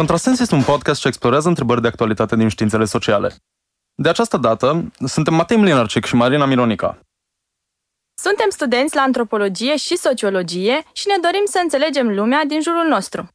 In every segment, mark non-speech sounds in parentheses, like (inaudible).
Contrasens este un podcast ce explorează întrebări de actualitate din științele sociale. De această dată, suntem Matei Mlinarcic și Marina Mironica. Suntem studenți la antropologie și sociologie și ne dorim să înțelegem lumea din jurul nostru.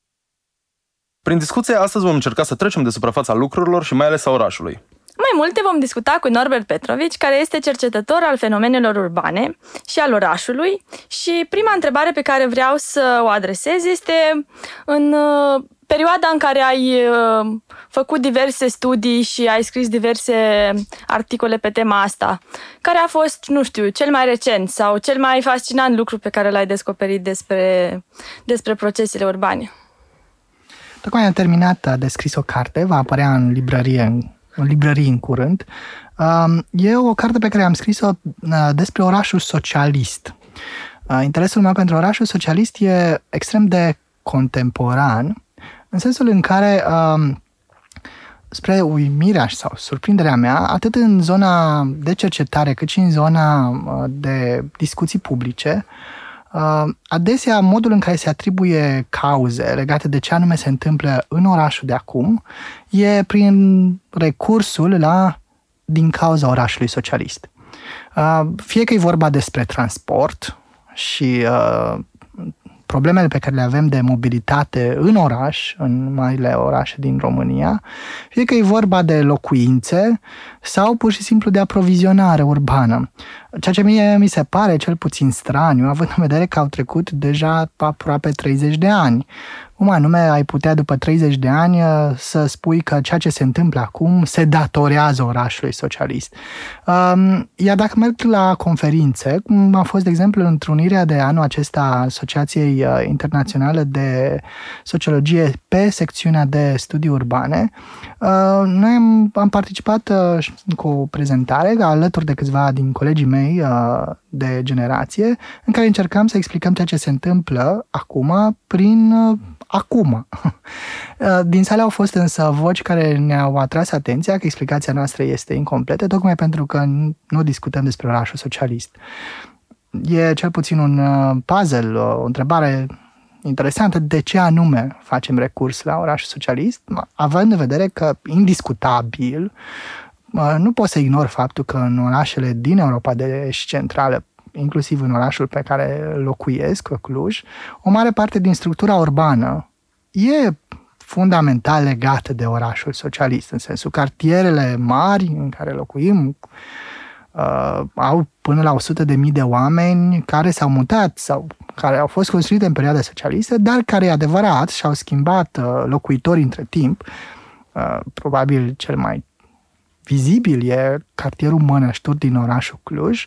Prin discuție, astăzi vom încerca să trecem de suprafața lucrurilor și mai ales a orașului. Mai multe vom discuta cu Norbert Petrovici, care este cercetător al fenomenelor urbane și al orașului și prima întrebare pe care vreau să o adresez este în uh, perioada în care ai uh, făcut diverse studii și ai scris diverse articole pe tema asta, care a fost, nu știu, cel mai recent sau cel mai fascinant lucru pe care l-ai descoperit despre, despre procesele urbane? Tocmai am terminat de scris o carte, va apărea în librărie în, în librărie în curând. Um, e o carte pe care am scris-o uh, despre orașul socialist. Uh, interesul meu pentru orașul socialist e extrem de contemporan, în sensul în care, um, spre uimirea sau surprinderea mea, atât în zona de cercetare cât și în zona uh, de discuții publice, uh, adesea modul în care se atribuie cauze legate de ce anume se întâmplă în orașul de acum e prin recursul la din cauza orașului socialist. Uh, fie că e vorba despre transport și problemele pe care le avem de mobilitate în oraș, în marile orașe din România, fie că e vorba de locuințe sau pur și simplu de aprovizionare urbană. Ceea ce mie mi se pare cel puțin straniu, având în vedere că au trecut deja aproape 30 de ani. Cum anume ai putea după 30 de ani uh, să spui că ceea ce se întâmplă acum se datorează orașului socialist. Um, iar dacă merg la conferințe, cum a fost, de exemplu, întrunirea de anul acesta a Asociației uh, Internaționale de Sociologie pe secțiunea de studii urbane, uh, noi am, am participat cu o prezentare alături de câțiva din colegii mei de generație, în care încercam să explicăm ceea ce se întâmplă acum prin acum. (laughs) Din sale au fost însă voci care ne-au atras atenția că explicația noastră este incompletă, tocmai pentru că nu discutăm despre orașul socialist. E cel puțin un uh, puzzle, o întrebare interesantă de ce anume facem recurs la orașul socialist, având în vedere că, indiscutabil, uh, nu pot să ignor faptul că în orașele din Europa de Est centrală inclusiv în orașul pe care locuiesc, Cluj, o mare parte din structura urbană e fundamental legată de orașul socialist, în sensul cartierele mari în care locuim uh, au până la 100 de mii de oameni care s-au mutat sau care au fost construite în perioada socialistă, dar care, e adevărat, și-au schimbat uh, locuitorii între timp. Uh, probabil cel mai vizibil e cartierul Mănășturi din orașul Cluj,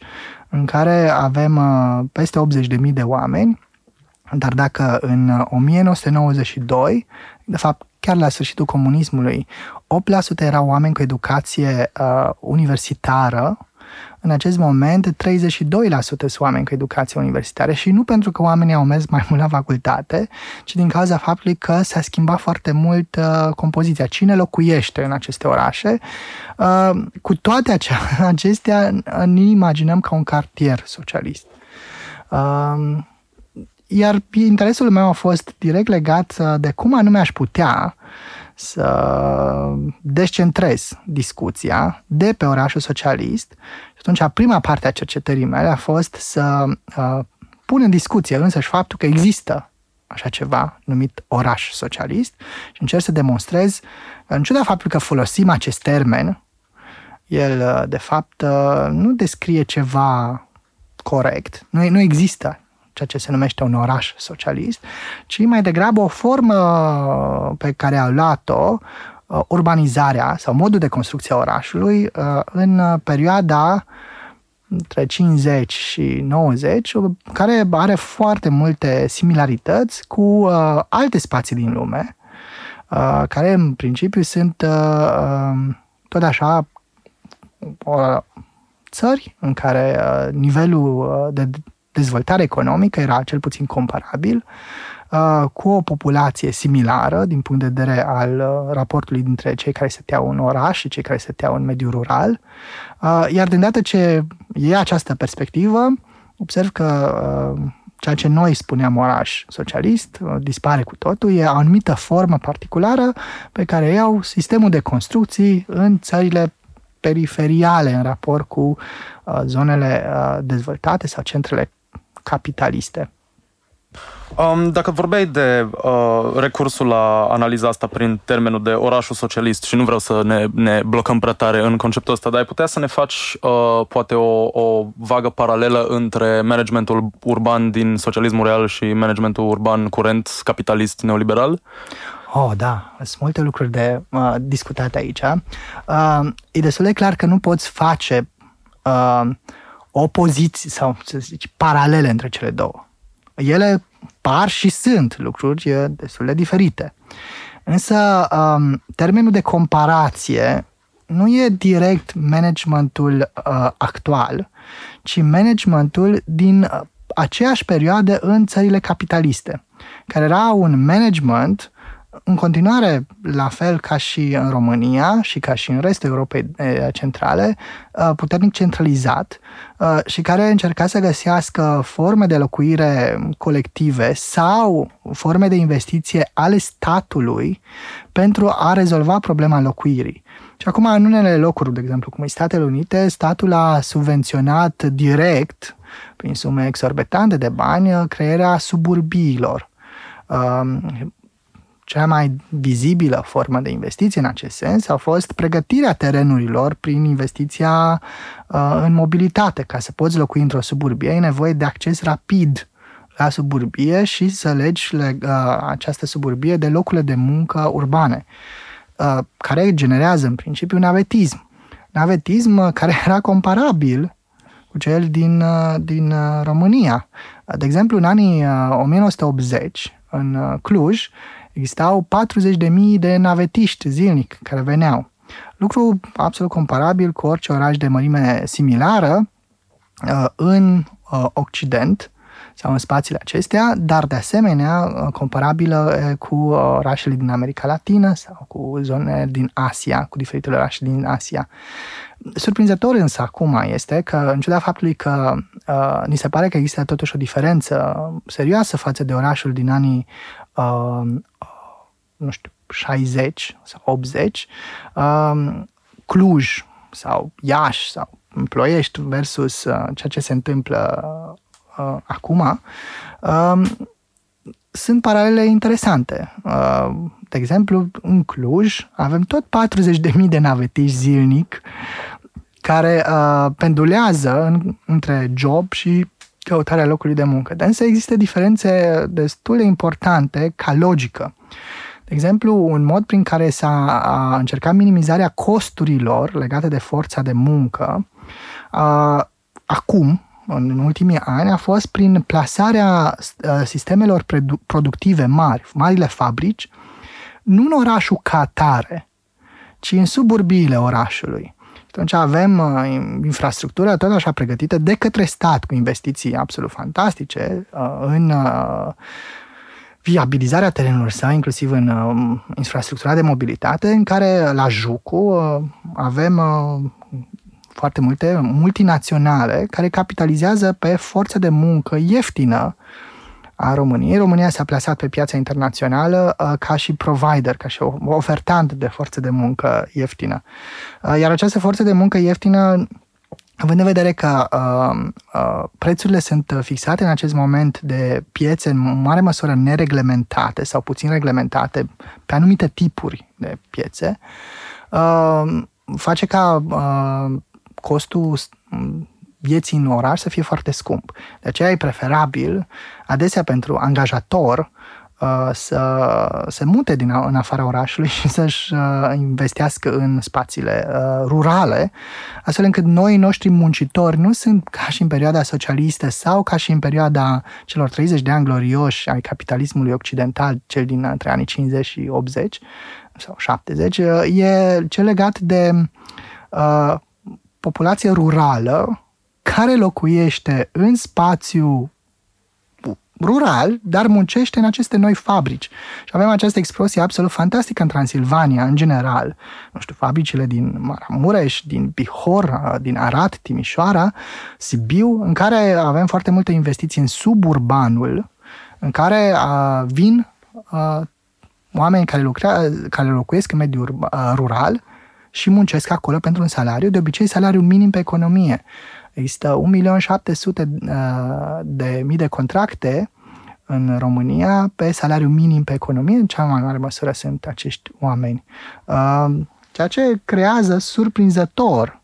în care avem uh, peste 80.000 de oameni, dar dacă în 1992, uh, de fapt chiar la sfârșitul comunismului, 8% erau oameni cu educație uh, universitară, în acest moment 32% sunt oameni cu educație universitară și nu pentru că oamenii au mers mai mult la facultate, ci din cauza faptului că s-a schimbat foarte mult uh, compoziția. Cine locuiește în aceste orașe? Uh, cu toate (laughs) acestea, ne imaginăm ca un cartier socialist. Uh, iar interesul meu a fost direct legat uh, de cum anume aș putea să descentrez discuția de pe orașul socialist. Și atunci, prima parte a cercetării mele a fost să uh, pun în discuție însăși faptul că există așa ceva numit oraș socialist și încerc să demonstrez, în ciuda faptului că folosim acest termen, el, uh, de fapt, uh, nu descrie ceva corect. Nu, nu există ceea ce se numește un oraș socialist, ci mai degrabă o formă pe care a luat-o uh, urbanizarea sau modul de construcție a orașului uh, în perioada între 50 și 90, care are foarte multe similarități cu uh, alte spații din lume, care în principiu sunt tot așa țări în care nivelul de dezvoltare economică era cel puțin comparabil, uh, cu o populație similară din punct de vedere al uh, raportului dintre cei care stăteau în oraș și cei care stăteau în mediul rural. Uh, iar de îndată ce e această perspectivă, observ că ceea ce noi spuneam oraș socialist, dispare cu totul, e o anumită formă particulară pe care iau sistemul de construcții în țările periferiale în raport cu uh, zonele uh, dezvoltate sau centrele capitaliste. Um, dacă vorbeai de uh, recursul la analiza asta prin termenul de orașul socialist și nu vreau să ne, ne blocăm prea tare în conceptul ăsta, dar ai putea să ne faci uh, poate o, o vagă paralelă între managementul urban din socialismul real și managementul urban curent, capitalist, neoliberal? Oh, da, sunt multe lucruri de uh, discutat aici. Uh, e destul de clar că nu poți face uh, opoziții sau, să zici, paralele între cele două. Ele par și sunt lucruri destul de diferite. Însă, um, termenul de comparație nu e direct managementul uh, actual, ci managementul din uh, aceeași perioadă în țările capitaliste, care era un management în continuare, la fel ca și în România și ca și în restul Europei eh, Centrale, eh, puternic centralizat eh, și care încerca să găsească forme de locuire colective sau forme de investiție ale statului pentru a rezolva problema locuirii. Și acum, în unele locuri, de exemplu, cum e Statele Unite, statul a subvenționat direct, prin sume exorbitante de bani, crearea suburbiilor cea mai vizibilă formă de investiție în acest sens a fost pregătirea terenurilor prin investiția uh, în mobilitate. Ca să poți locui într-o suburbie, ai nevoie de acces rapid la suburbie și să legi uh, această suburbie de locurile de muncă urbane, uh, care generează în principiu navetism. Navetism care era comparabil cu cel din, uh, din uh, România. De exemplu, în anii 1980, uh, în Cluj, Existau 40.000 de navetiști zilnic care veneau. Lucru absolut comparabil cu orice oraș de mărime similară uh, în uh, Occident sau în spațiile acestea, dar de asemenea uh, comparabilă cu orașele din America Latină sau cu zone din Asia, cu diferitele orașe din Asia. Surprinzător însă acum este că, în ciuda faptului că uh, ni se pare că există totuși o diferență serioasă față de orașul din anii uh, nu știu, 60 sau 80, uh, Cluj sau Iași sau Ploiești versus uh, ceea ce se întâmplă uh, acum, uh, sunt paralele interesante. Uh, de exemplu, în Cluj avem tot 40.000 de navetiști zilnic care uh, pendulează în, între job și căutarea locului de muncă. Dar însă există diferențe destul de importante ca logică. De exemplu, un mod prin care s-a încercat minimizarea costurilor legate de forța de muncă, a, acum, în ultimii ani, a fost prin plasarea sistemelor productive mari, marile fabrici, nu în orașul ca atare, ci în suburbiile orașului. Atunci avem uh, infrastructura tot așa pregătită de către stat cu investiții absolut fantastice uh, în uh, viabilizarea terenurilor sau inclusiv în uh, infrastructura de mobilitate, în care la Jucu uh, avem uh, foarte multe multinaționale care capitalizează pe forța de muncă ieftină a României. România s-a plasat pe piața internațională uh, ca și provider, ca și ofertant de forță de muncă ieftină. Uh, iar această forță de muncă ieftină Având în vedere că uh, uh, prețurile sunt fixate în acest moment de piețe în mare măsură nereglementate sau puțin reglementate pe anumite tipuri de piețe, uh, face ca uh, costul vieții în oraș să fie foarte scump. De aceea e preferabil, adesea pentru angajator, Uh, să se mute din, în afara orașului (laughs) și să-și uh, investească în spațiile uh, rurale, astfel încât noi noștri muncitori nu sunt ca și în perioada socialistă sau ca și în perioada celor 30 de ani glorioși ai capitalismului occidental, cel din între anii 50 și 80 sau 70, e cel legat de uh, populație rurală care locuiește în spațiu rural, dar muncește în aceste noi fabrici. Și avem această explosie absolut fantastică în Transilvania, în general. Nu știu, fabricile din Maramureș, din Bihor, din Arad, Timișoara, Sibiu, în care avem foarte multe investiții în suburbanul, în care uh, vin uh, oameni care, lucrea, care locuiesc în mediul uh, rural și muncesc acolo pentru un salariu, de obicei salariu minim pe economie. Există 1.700.000 de mii de contracte în România pe salariu minim pe economie, în cea mai mare măsură sunt acești oameni. Ceea ce creează surprinzător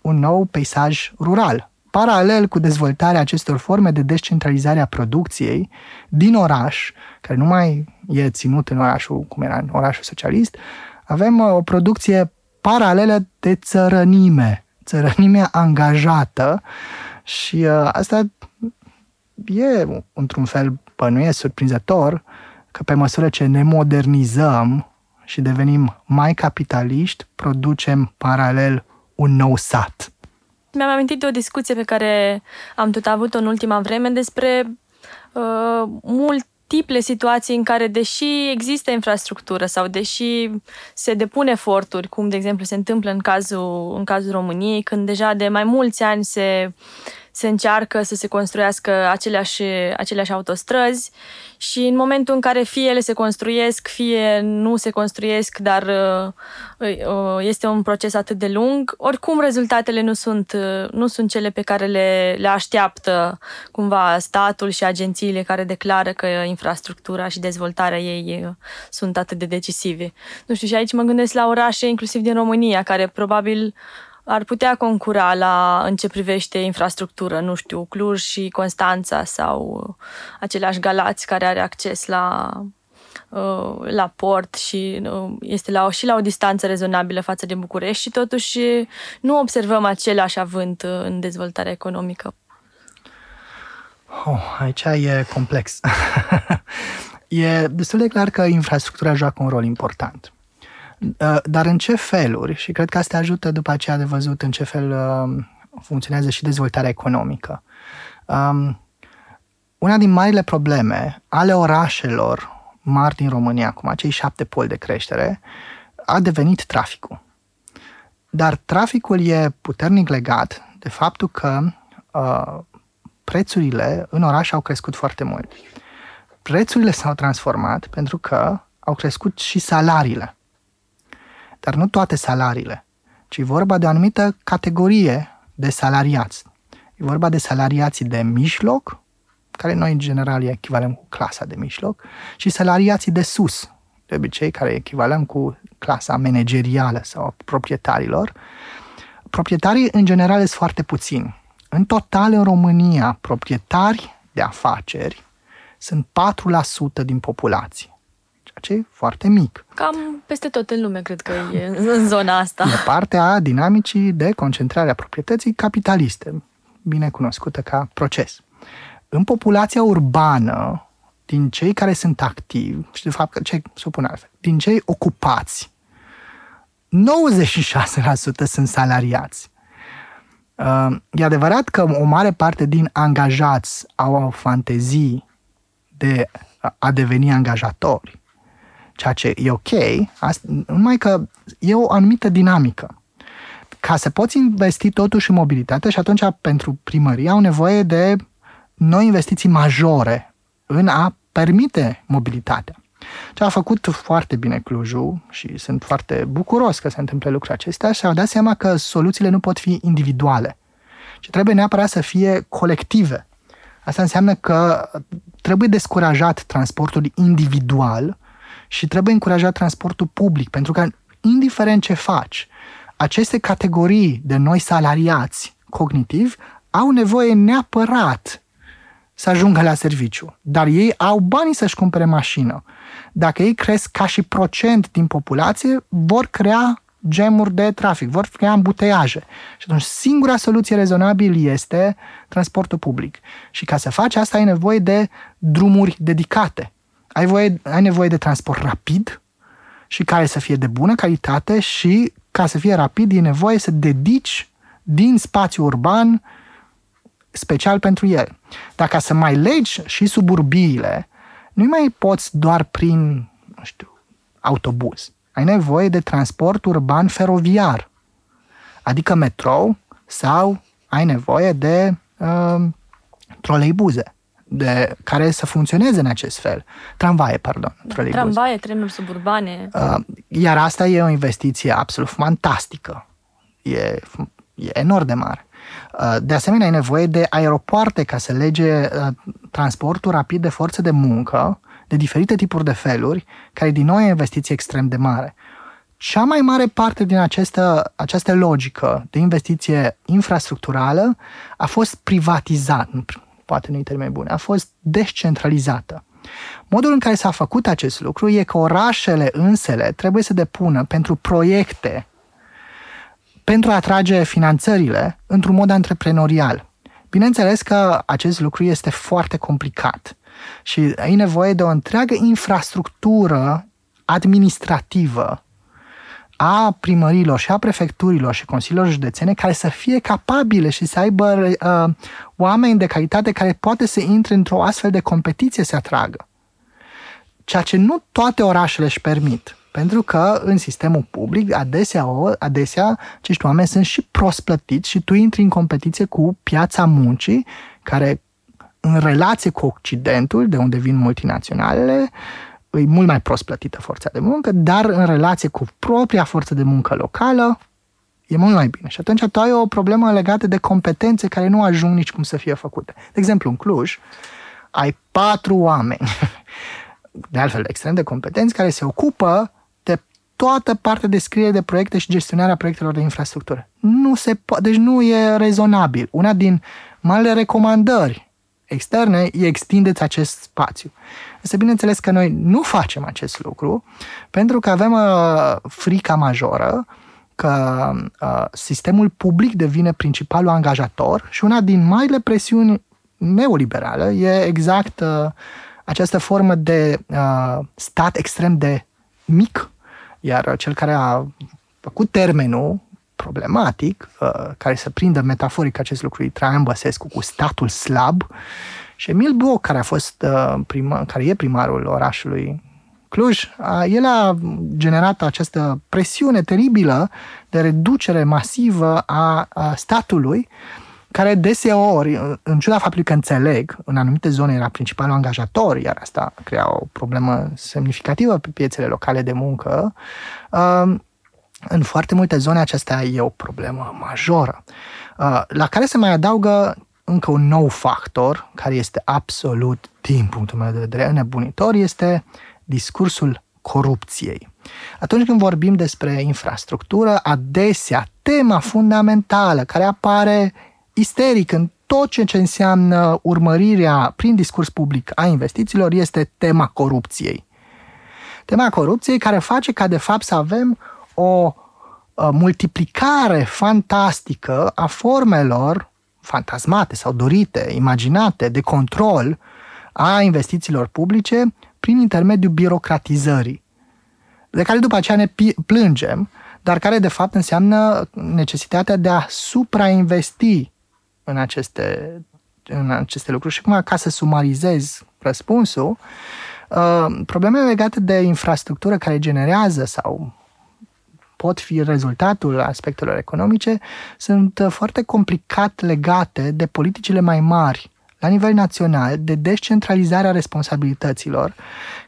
un nou peisaj rural. Paralel cu dezvoltarea acestor forme de descentralizare a producției din oraș, care nu mai e ținut în orașul, cum era în orașul socialist, avem uh, o producție paralelă de țărănime, țărănime angajată și uh, asta e, într-un fel, e surprinzător că pe măsură ce ne modernizăm și devenim mai capitaliști, producem paralel un nou sat. Mi-am amintit de o discuție pe care am tot avut-o în ultima vreme despre uh, mult multiple situații în care, deși există infrastructură sau deși se depun eforturi, cum de exemplu se întâmplă în cazul, în cazul României, când deja de mai mulți ani se se încearcă să se construiască aceleași, aceleași autostrăzi și în momentul în care fie ele se construiesc, fie nu se construiesc, dar uh, uh, este un proces atât de lung, oricum rezultatele nu sunt, uh, nu sunt cele pe care le, le așteaptă cumva statul și agențiile care declară că infrastructura și dezvoltarea ei sunt atât de decisive. Nu știu, și aici mă gândesc la orașe, inclusiv din România, care probabil ar putea concura la, în ce privește infrastructură, nu știu, Cluj și Constanța sau aceleași Galați care are acces la, uh, la port și uh, este la, și la o distanță rezonabilă față de București și totuși nu observăm același avânt în dezvoltarea economică. Oh, aici e complex. (laughs) e destul de clar că infrastructura joacă un rol important. Uh, dar în ce feluri? Și cred că asta ajută după aceea de văzut în ce fel uh, funcționează și dezvoltarea economică. Um, una din marile probleme ale orașelor mari din România, cum acei șapte poli de creștere, a devenit traficul. Dar traficul e puternic legat de faptul că uh, prețurile în oraș au crescut foarte mult. Prețurile s-au transformat pentru că au crescut și salariile dar nu toate salariile, ci vorba de o anumită categorie de salariați. E vorba de salariații de mijloc, care noi în general e echivalent cu clasa de mijloc, și salariații de sus, de obicei care e echivalent cu clasa managerială sau proprietarilor. Proprietarii în general sunt foarte puțini. În total în România, proprietari de afaceri sunt 4% din populație ce e foarte mic. Cam peste tot în lume, cred că e în zona asta. E partea a dinamicii de concentrare a proprietății capitaliste, bine cunoscută ca proces. În populația urbană, din cei care sunt activi, și de fapt, ce supun altfel, din cei ocupați, 96% sunt salariați. Uh, e adevărat că o mare parte din angajați au o fantezii de a deveni angajatori, ceea ce e ok, numai că e o anumită dinamică. Ca să poți investi totuși în mobilitate și atunci pentru primărie au nevoie de noi investiții majore în a permite mobilitatea. Ce a făcut foarte bine Clujul și sunt foarte bucuros că se întâmplă lucrurile acestea și au dat seama că soluțiile nu pot fi individuale, ci trebuie neapărat să fie colective. Asta înseamnă că trebuie descurajat transportul individual și trebuie încurajat transportul public, pentru că, indiferent ce faci, aceste categorii de noi salariați cognitivi au nevoie neapărat să ajungă la serviciu, dar ei au banii să-și cumpere mașină. Dacă ei cresc ca și procent din populație, vor crea gemuri de trafic, vor crea îmbuteiaje. Și atunci singura soluție rezonabilă este transportul public. Și ca să faci asta ai nevoie de drumuri dedicate ai, voie, ai nevoie de transport rapid și care să fie de bună calitate și ca să fie rapid e nevoie să dedici din spațiu urban special pentru el. Dacă să mai legi și suburbiile, nu mai poți doar prin, nu știu, autobuz. Ai nevoie de transport urban feroviar, adică metrou sau ai nevoie de uh, troleibuze de, care să funcționeze în acest fel. Tramvaie, pardon. Troleibuze. Tramvaie, trenuri suburbane. Uh, iar asta e o investiție absolut fantastică. E, e enorm de mare. Uh, de asemenea, ai nevoie de aeropoarte ca să lege uh, transportul rapid de forțe de muncă de diferite tipuri de feluri, care din nou e o investiție extrem de mare. Cea mai mare parte din această, această logică de investiție infrastructurală a fost privatizată, poate nu termeni bune, a fost descentralizată. Modul în care s-a făcut acest lucru e că orașele însele trebuie să depună pentru proiecte pentru a atrage finanțările într-un mod antreprenorial. Bineînțeles că acest lucru este foarte complicat și ai nevoie de o întreagă infrastructură administrativă a primărilor și a prefecturilor și consiliilor județene care să fie capabile și să aibă uh, oameni de calitate care poate să intre într-o astfel de competiție să atragă. Ceea ce nu toate orașele își permit. Pentru că în sistemul public, adesea, adesea acești oameni sunt și prost plătiți și tu intri în competiție cu piața muncii, care în relație cu Occidentul, de unde vin multinaționalele, e mult mai prost plătită forța de muncă, dar în relație cu propria forță de muncă locală, e mult mai bine. Și atunci tu ai o problemă legată de competențe care nu ajung nici cum să fie făcute. De exemplu, în Cluj, ai patru oameni, (laughs) de altfel extrem de competenți, care se ocupă de toată partea de scriere de proiecte și gestionarea proiectelor de infrastructură. Nu se po- deci nu e rezonabil. Una din marile recomandări externe, e extindeți acest spațiu. Însă, bineînțeles că noi nu facem acest lucru pentru că avem uh, frica majoră că uh, sistemul public devine principalul angajator și una din marile presiuni neoliberale e exact uh, această formă de uh, stat extrem de mic, iar cel care a făcut termenul problematic, uh, care să prindă metaforic acest lucru, e Traian Băsescu cu statul slab și Emil Boc, care a fost uh, prima, care e primarul orașului Cluj, el a generat această presiune teribilă de reducere masivă a, a statului, care deseori, în ciuda faptului că înțeleg, în anumite zone era principalul angajator, iar asta crea o problemă semnificativă pe piețele locale de muncă, uh, în foarte multe zone aceasta e o problemă majoră, uh, la care se mai adaugă încă un nou factor care este absolut, din punctul meu de vedere, înnebunitor, este discursul corupției. Atunci când vorbim despre infrastructură, adesea tema fundamentală care apare isteric în tot ce, ce înseamnă urmărirea prin discurs public a investițiilor este tema corupției. Tema corupției care face ca de fapt să avem o multiplicare fantastică a formelor fantasmate sau dorite, imaginate, de control a investițiilor publice prin intermediul birocratizării, de care după aceea ne plângem, dar care de fapt înseamnă necesitatea de a suprainvesti în aceste, în aceste lucruri. Și acum, ca să sumarizez răspunsul, uh, problemele legate de infrastructură care generează sau pot fi rezultatul aspectelor economice sunt uh, foarte complicat legate de politicile mai mari la nivel național de descentralizarea responsabilităților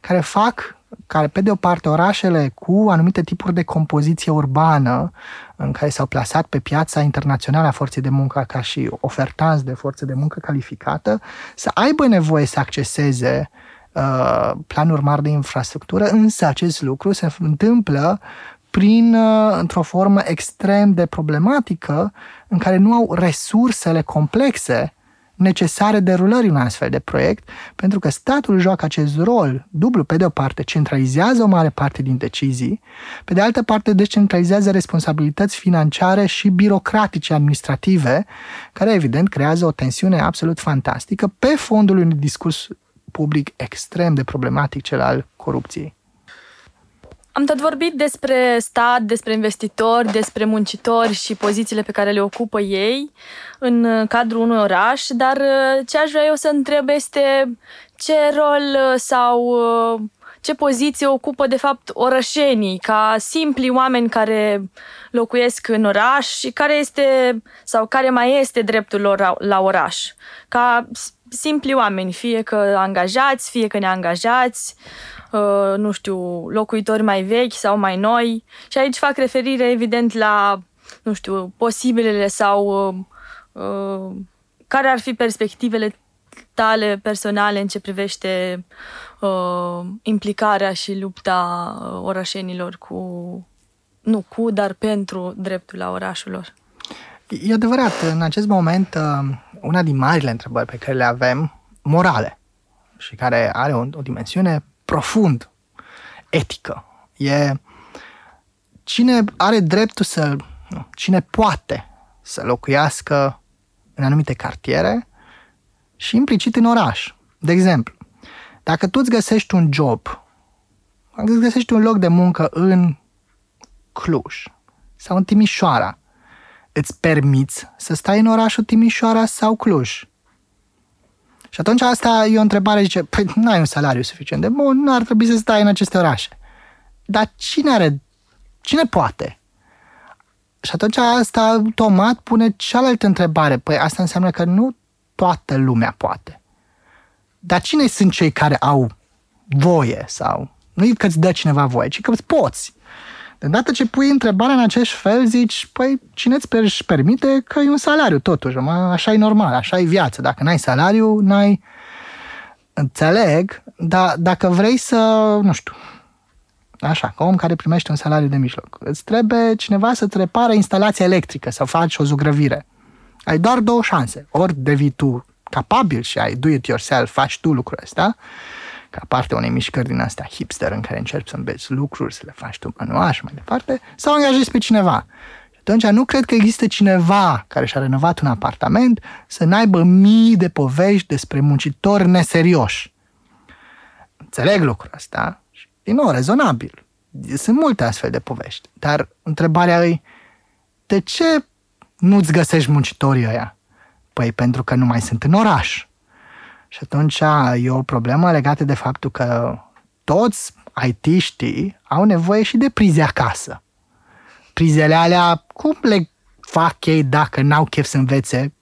care fac care, pe de o parte, orașele cu anumite tipuri de compoziție urbană în care s-au plasat pe piața internațională a forței de muncă ca și ofertanți de forță de muncă calificată, să aibă nevoie să acceseze uh, planuri mari de infrastructură, însă acest lucru se întâmplă prin, uh, într-o formă extrem de problematică, în care nu au resursele complexe necesare derulării unui astfel de proiect, pentru că statul joacă acest rol dublu. Pe de o parte, centralizează o mare parte din decizii, pe de altă parte, descentralizează responsabilități financiare și birocratice administrative, care evident creează o tensiune absolut fantastică pe fondul unui discurs public extrem de problematic, cel al corupției. Am tot vorbit despre stat, despre investitori, despre muncitori și pozițiile pe care le ocupă ei în cadrul unui oraș, dar uh, ce aș vrea eu să întreb este ce rol uh, sau uh, ce poziție ocupă de fapt orășenii ca simpli oameni care locuiesc în oraș și care este sau care mai este dreptul lor la oraș. Ca simpli oameni, fie că angajați, fie că neangajați, uh, nu știu, locuitori mai vechi sau mai noi. Și aici fac referire, evident, la, nu știu, posibilele sau uh, uh, care ar fi perspectivele tale personale în ce privește uh, implicarea și lupta orașenilor cu, nu cu, dar pentru dreptul la orașul lor. E adevărat, în acest moment, uh, una din marile întrebări pe care le avem, morale, și care are o, o dimensiune profund etică, e cine are dreptul să, nu, cine poate să locuiască în anumite cartiere și implicit în oraș. De exemplu, dacă tu îți găsești un job, îți găsești un loc de muncă în Cluj sau în Timișoara, îți permiți să stai în orașul Timișoara sau Cluj? Și atunci asta e o întrebare, zice, păi nu ai un salariu suficient de bun, nu ar trebui să stai în aceste orașe. Dar cine are, cine poate? Și atunci asta automat pune cealaltă întrebare. Păi asta înseamnă că nu toată lumea poate. Dar cine sunt cei care au voie sau nu e că îți dă cineva voie, ci că îți poți. De dată ce pui întrebarea în acest fel, zici, păi cine îți permite că e un salariu totuși, mă, așa e normal, așa e viața. Dacă n-ai salariu, n-ai... Înțeleg, dar dacă vrei să, nu știu, așa, ca om care primește un salariu de mijloc, îți trebuie cineva să-ți repare instalația electrică, să faci o zugrăvire. Ai doar două șanse. Ori devii tu capabil și ai do it yourself, faci tu lucrul ăsta, ca parte unei mișcări din astea hipster în care încerci să înveți lucruri, să le faci tu manual și mai departe, sau angajezi pe cineva. Și atunci nu cred că există cineva care și-a renovat un apartament să n-aibă mii de povești despre muncitori neserioși. Înțeleg lucrul ăsta și, din nou, rezonabil. Sunt multe astfel de povești. Dar întrebarea e, de ce nu-ți găsești muncitorii ăia? Păi pentru că nu mai sunt în oraș. Și atunci e o problemă legată de faptul că toți IT-știi au nevoie și de prize acasă. Prizele alea, cum le fac ei dacă n-au chef să învețe?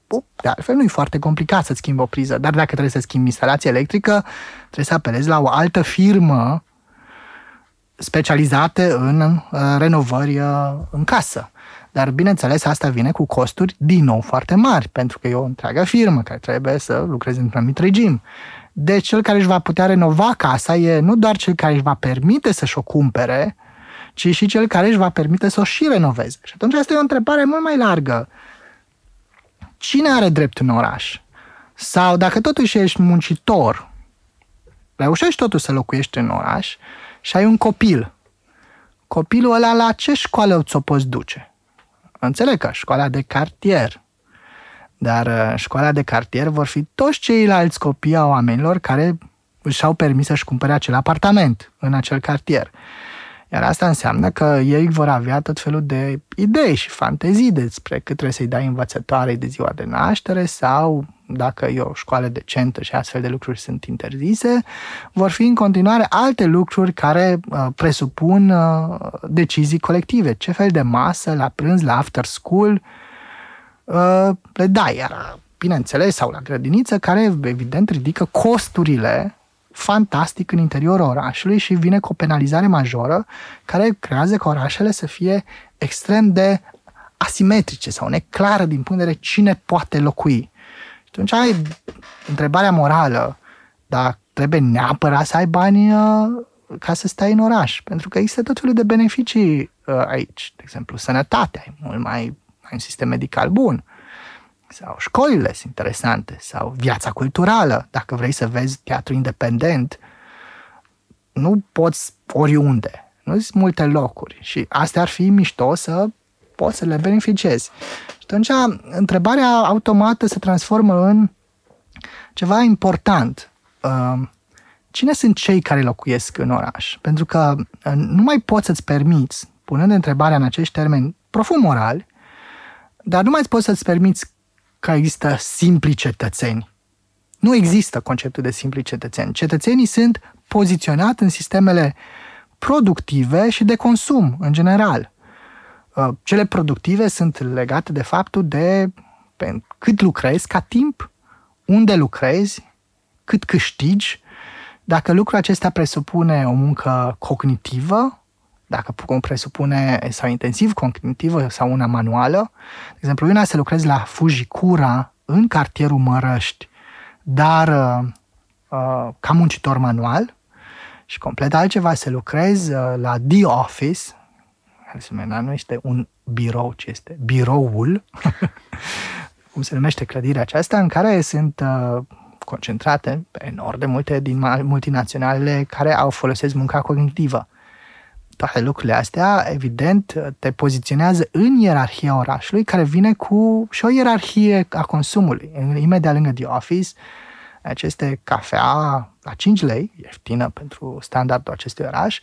De altfel nu e foarte complicat să schimbi o priză, dar dacă trebuie să schimbi instalația electrică, trebuie să apelezi la o altă firmă specializată în uh, renovări uh, în casă. Dar, bineînțeles, asta vine cu costuri din nou foarte mari, pentru că e o întreagă firmă care trebuie să lucreze într-un anumit regim. Deci, cel care își va putea renova casa e nu doar cel care își va permite să-și o cumpere, ci și cel care își va permite să o și renoveze. Și atunci asta e o întrebare mult mai largă. Cine are drept în oraș? Sau dacă totuși ești muncitor, reușești totuși să locuiești în oraș și ai un copil, copilul ăla la ce școală ți-o poți duce? Înțeleg că școala de cartier, dar uh, școala de cartier vor fi toți ceilalți copii a oamenilor care își au permis să-și cumpere acel apartament în acel cartier. Iar asta înseamnă că ei vor avea tot felul de idei și fantezii despre cât trebuie să-i dai învățătoare de ziua de naștere sau dacă e o școală decentă și astfel de lucruri sunt interzise, vor fi în continuare alte lucruri care uh, presupun uh, decizii colective. Ce fel de masă la prânz, la after school, uh, le dai, iar bineînțeles, sau la grădiniță, care evident ridică costurile fantastic în interiorul orașului și vine cu o penalizare majoră care creează ca orașele să fie extrem de asimetrice sau neclară din punct de vedere cine poate locui. Și atunci ai întrebarea morală, dar trebuie neapărat să ai bani uh, ca să stai în oraș, pentru că există tot felul de beneficii uh, aici. De exemplu, sănătatea, ai mult mai, mai un sistem medical bun sau școlile sunt interesante, sau viața culturală. Dacă vrei să vezi teatru independent, nu poți oriunde. Nu sunt multe locuri și astea ar fi mișto să poți să le beneficiezi. Și atunci, întrebarea automată se transformă în ceva important. Uh, cine sunt cei care locuiesc în oraș? Pentru că uh, nu mai poți să-ți permiți, punând întrebarea în acești termeni profund morali, dar nu mai poți să-ți permiți că există simpli cetățeni. Nu există conceptul de simpli cetățeni. Cetățenii sunt poziționați în sistemele productive și de consum, în general. Uh, cele productive sunt legate de faptul de cât lucrezi ca timp, unde lucrezi, cât câștigi. Dacă lucrul acesta presupune o muncă cognitivă, dacă presupune sau intensiv cognitivă sau una manuală, de exemplu, una să lucrezi la Fujikura în cartierul Mărăști, dar uh, uh, ca muncitor manual și complet altceva să lucrezi uh, la The Office, care nu este un birou, ci este biroul, (laughs) cum se numește clădirea aceasta, în care sunt uh, concentrate enorm de multe din multinaționalele care au folosesc munca cognitivă. Toate lucrurile astea, evident, te poziționează în ierarhia orașului, care vine cu și o ierarhie a consumului. Imediat lângă The Office, aceste cafea la 5 lei, ieftină pentru standardul acestui oraș,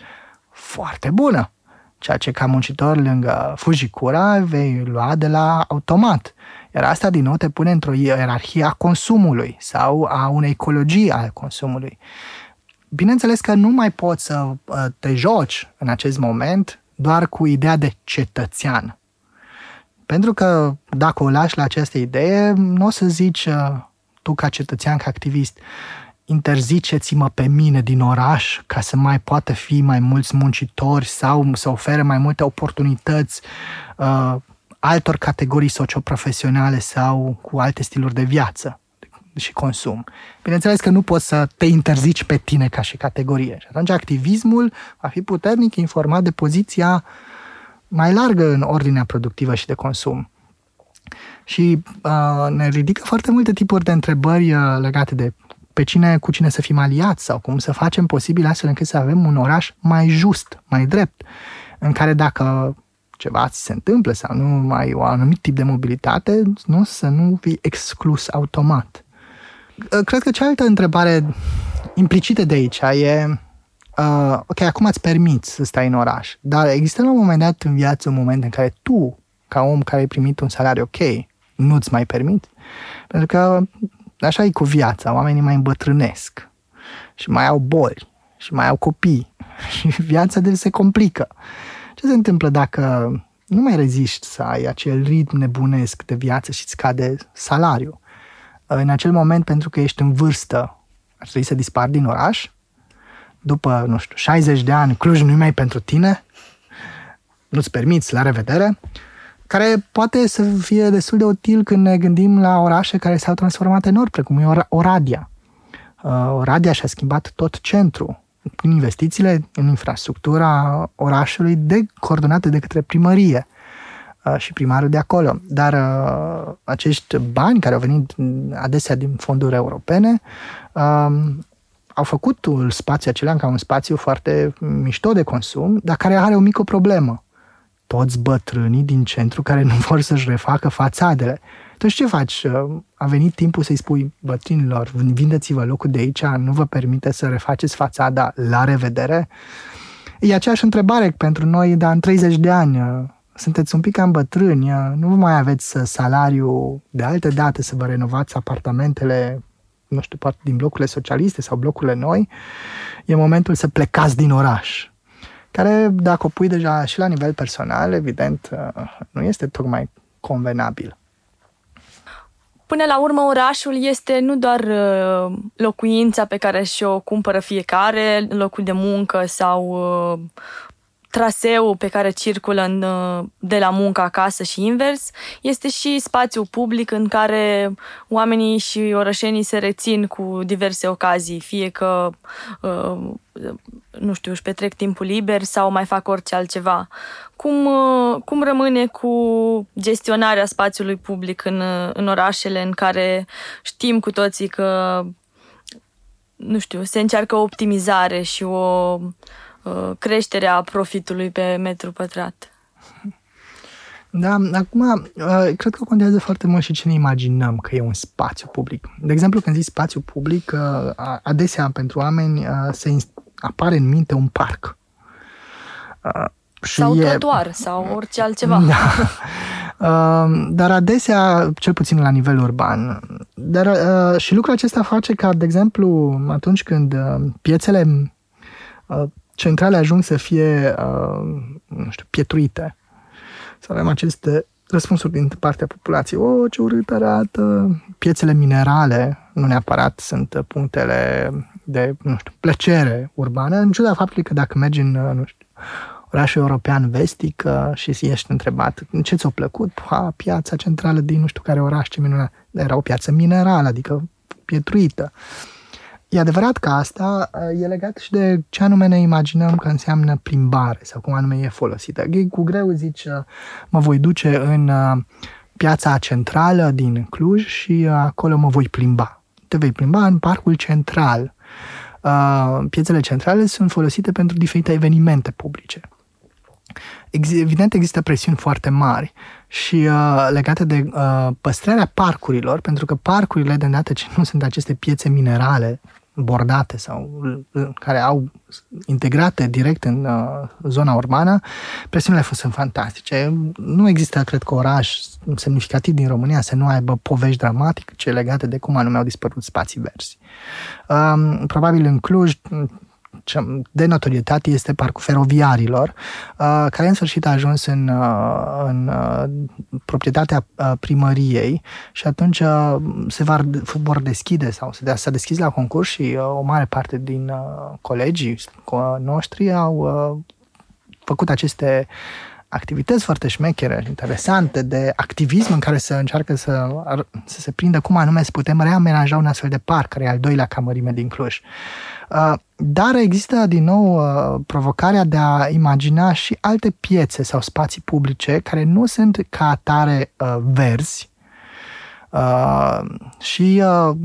foarte bună. Ceea ce ca muncitor lângă Fujikura vei lua de la automat. Iar asta din nou te pune într-o ierarhie a consumului sau a unei ecologii a consumului. Bineînțeles că nu mai poți să uh, te joci în acest moment doar cu ideea de cetățean. Pentru că dacă o lași la această idee, nu o să zici uh, tu ca cetățean, ca activist, interziceți-mă pe mine din oraș ca să mai poată fi mai mulți muncitori sau să ofere mai multe oportunități uh, altor categorii socioprofesionale sau cu alte stiluri de viață și consum. Bineînțeles că nu poți să te interzici pe tine ca și categorie. Și atunci activismul va fi puternic informat de poziția mai largă în ordinea productivă și de consum. Și uh, ne ridică foarte multe tipuri de întrebări uh, legate de pe cine, cu cine să fim aliați sau cum să facem posibil astfel încât să avem un oraș mai just, mai drept, în care dacă ceva ți se întâmplă sau nu mai ai un anumit tip de mobilitate, nu să nu fii exclus automat. Uh, cred că cealaltă întrebare implicită de aici e uh, ok, acum îți permiți să stai în oraș, dar există la un moment dat în viață un moment în care tu, ca om care ai primit un salariu ok, nu-ți mai permit? Pentru că așa e cu viața, oamenii mai îmbătrânesc și mai au boli și mai au copii (laughs) și viața de se complică. Ce se întâmplă dacă nu mai reziști să ai acel ritm nebunesc de viață și îți scade salariu? În acel moment, pentru că ești în vârstă, ar trebui să dispari din oraș? După, nu știu, 60 de ani, Cluj nu mai pentru tine? Nu-ți permiți, la revedere? care poate să fie destul de util când ne gândim la orașe care s-au transformat enorm, precum e Oradea. Uh, Oradea și-a schimbat tot centrul prin investițiile în infrastructura orașului de, coordonate de către primărie uh, și primarul de acolo. Dar uh, acești bani care au venit adesea din fonduri europene um, au făcut spațiul acela ca un spațiu foarte mișto de consum, dar care are o mică problemă toți bătrânii din centru care nu vor să-și refacă fațadele. Tu ce faci? A venit timpul să-i spui bătrânilor, vindeți-vă locul de aici, nu vă permite să refaceți fațada, la revedere? E aceeași întrebare pentru noi, dar în 30 de ani sunteți un pic cam bătrâni, nu mai aveți salariu de alte date să vă renovați apartamentele, nu știu, poate din blocurile socialiste sau blocurile noi, e momentul să plecați din oraș care, dacă o pui deja și la nivel personal, evident, uh, nu este tocmai convenabil. Până la urmă, orașul este nu doar uh, locuința pe care și-o cumpără fiecare, locul de muncă sau uh, traseul pe care circulă în, de la muncă acasă și invers, este și spațiu public în care oamenii și orășenii se rețin cu diverse ocazii, fie că, uh, nu știu, își petrec timpul liber sau mai fac orice altceva. Cum, uh, cum rămâne cu gestionarea spațiului public în, în orașele în care știm cu toții că, nu știu, se încearcă o optimizare și o Uh, creșterea profitului pe metru pătrat. Da, acum, uh, cred că contează foarte mult și ce ne imaginăm că e un spațiu public. De exemplu, când zici spațiu public, uh, adesea pentru oameni uh, se apare în minte un parc. Și sau e... trotuar, sau orice altceva. Da. Dar adesea, cel puțin la nivel urban. Dar și lucrul acesta face ca, de exemplu, atunci când piețele centrale ajung să fie, nu știu, pietruite, să avem aceste răspunsuri din partea populației. O, ce urât arată! Piețele minerale, nu neapărat sunt punctele de, nu știu, plăcere urbană, în ciuda faptului că dacă mergi în, nu știu, orașul european vestic și ești întrebat ce ți-a plăcut, ha, piața centrală din nu știu care oraș, ce minunat. Era o piață minerală, adică pietruită. E adevărat că asta e legat și de ce anume ne imaginăm că înseamnă plimbare sau cum anume e folosită. Cu greu zici, mă voi duce în piața centrală din Cluj și acolo mă voi plimba. Te vei plimba în parcul central. Piețele centrale sunt folosite pentru diferite evenimente publice. Evident, există presiuni foarte mari și uh, legate de uh, păstrarea parcurilor, pentru că parcurile, de îndată ce nu sunt aceste piețe minerale bordate sau care au integrate direct în uh, zona urbană, presiunile sunt fantastice. Nu există, cred că, oraș semnificativ din România să nu aibă povești dramatice legate de cum anume au dispărut spații verzi. Um, probabil în Cluj de notorietate este parcul feroviarilor, uh, care în sfârșit a ajuns în, uh, în uh, proprietatea primăriei și atunci se va, vor deschide sau se s-a deschis la concurs și o mare parte din colegii noștri au făcut aceste activități foarte șmechere, interesante, de activism în care să încearcă să, să se prindă cum anume să putem reamenaja un astfel de parc, care e al doilea ca mărime din Cluj. Uh, dar există din nou uh, provocarea de a imagina și alte piețe sau spații publice care nu sunt ca atare uh, verzi, Uh, și uh,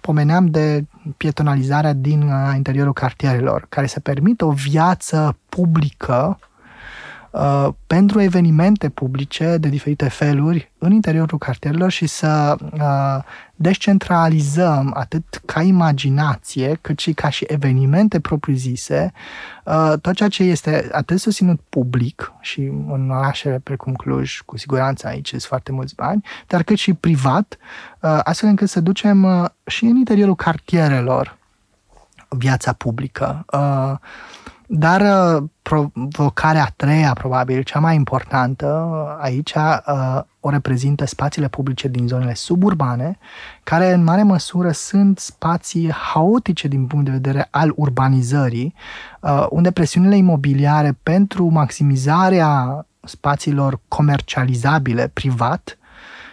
pomeneam de pietonalizarea din uh, interiorul cartierelor, care să permită o viață publică Uh, pentru evenimente publice de diferite feluri în interiorul cartierelor și să uh, descentralizăm atât ca imaginație, cât și ca și evenimente propriu-zise uh, tot ceea ce este atât susținut public și în orașele precum Cluj, cu siguranță aici sunt foarte mulți bani, dar cât și privat, uh, astfel încât să ducem uh, și în interiorul cartierelor viața publică. Uh, dar uh, provocarea a treia, probabil, cea mai importantă uh, aici, uh, o reprezintă spațiile publice din zonele suburbane, care în mare măsură sunt spații haotice din punct de vedere al urbanizării, unde presiunile imobiliare pentru maximizarea spațiilor comercializabile privat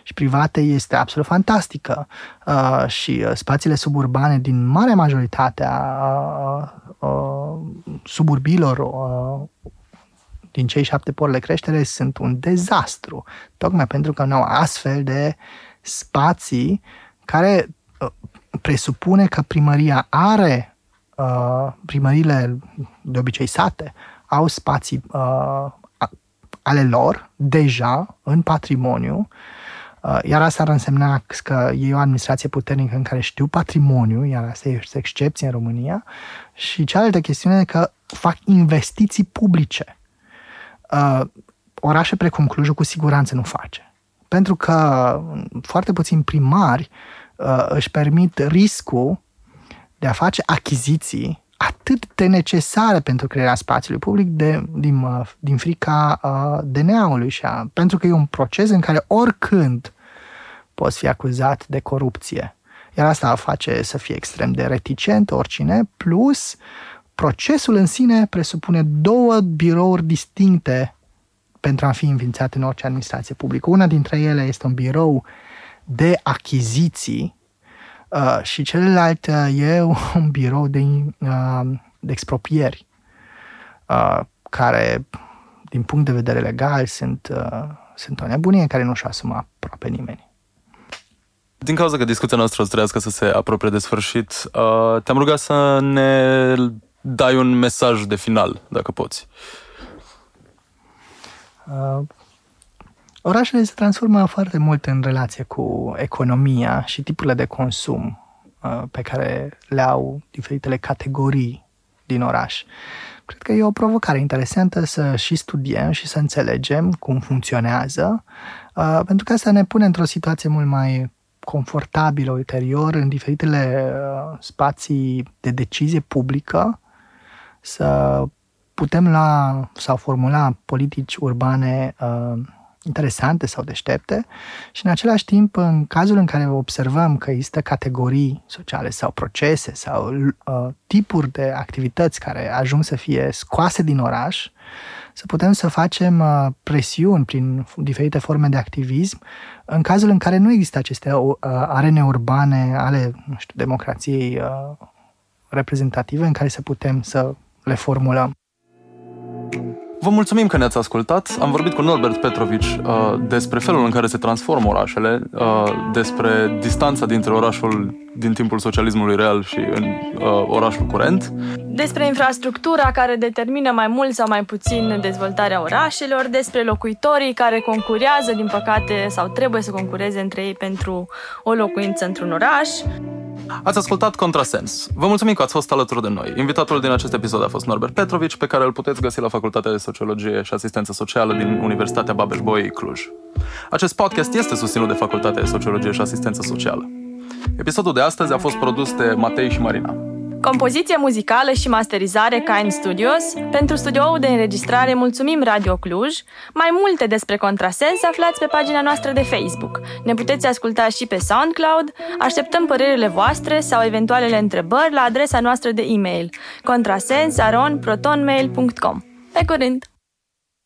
și private este absolut fantastică. Uh, și spațiile suburbane din marea majoritate a uh, suburbilor uh, din cei șapte porle creștere sunt un dezastru, tocmai pentru că nu au astfel de spații care uh, presupune că primăria are, uh, primările de obicei sate, au spații uh, ale lor deja în patrimoniu Uh, iar asta ar însemna că e o administrație puternică în care știu patrimoniu, iar asta este excepție în România. Și cealaltă chestiune e că fac investiții publice. Uh, orașe precum Clujul cu siguranță nu face. Pentru că foarte puțini primari uh, își permit riscul de a face achiziții atât de necesare pentru crearea spațiului public de, din, din frica uh, DNA-ului și a, pentru că e un proces în care oricând poți fi acuzat de corupție. Iar asta face să fie extrem de reticent oricine, plus procesul în sine presupune două birouri distincte pentru a fi înființat în orice administrație publică. Una dintre ele este un birou de achiziții uh, și celălalt uh, e (laughs) un birou de, uh, de expropieri, uh, care, din punct de vedere legal, sunt, uh, sunt o nebunie care nu și asumă aproape nimeni. Din cauza că discuția noastră o să trăiască să se apropie de sfârșit, uh, te-am rugat să ne dai un mesaj de final, dacă poți. Uh, Orașele se transformă foarte mult în relație cu economia și tipurile de consum uh, pe care le au diferitele categorii din oraș. Cred că e o provocare interesantă să și studiem și să înțelegem cum funcționează, uh, pentru că asta ne pune într-o situație mult mai confortabilă ulterior în diferitele uh, spații de decizie publică, să putem lua sau formula politici urbane uh, interesante sau deștepte și în același timp, în cazul în care observăm că există categorii sociale sau procese sau uh, tipuri de activități care ajung să fie scoase din oraș, să putem să facem uh, presiuni prin diferite forme de activism în cazul în care nu există aceste uh, arene urbane ale, nu știu, democrației uh, reprezentative în care să putem să le formulăm. Vă mulțumim că ne-ați ascultat. Am vorbit cu Norbert Petrovici uh, despre felul în care se transformă orașele, uh, despre distanța dintre orașul din timpul socialismului real și în uh, orașul curent. Despre infrastructura care determină mai mult sau mai puțin dezvoltarea orașelor, despre locuitorii care concurează, din păcate, sau trebuie să concureze între ei pentru o locuință într-un oraș. Ați ascultat Contrasens. Vă mulțumim că ați fost alături de noi. Invitatul din acest episod a fost Norbert Petrovici, pe care îl puteți găsi la Facultatea de Sociologie și Asistență Socială din Universitatea Babeș-Bolyai Cluj. Acest podcast este susținut de Facultatea de Sociologie și Asistență Socială. Episodul de astăzi a fost produs de Matei și Marina. Compoziție muzicală și masterizare Kind Studios. Pentru studioul de înregistrare mulțumim Radio Cluj. Mai multe despre Contrasens aflați pe pagina noastră de Facebook. Ne puteți asculta și pe SoundCloud. Așteptăm părerile voastre sau eventualele întrebări la adresa noastră de e-mail contrasensaronprotonmail.com. Pe curând!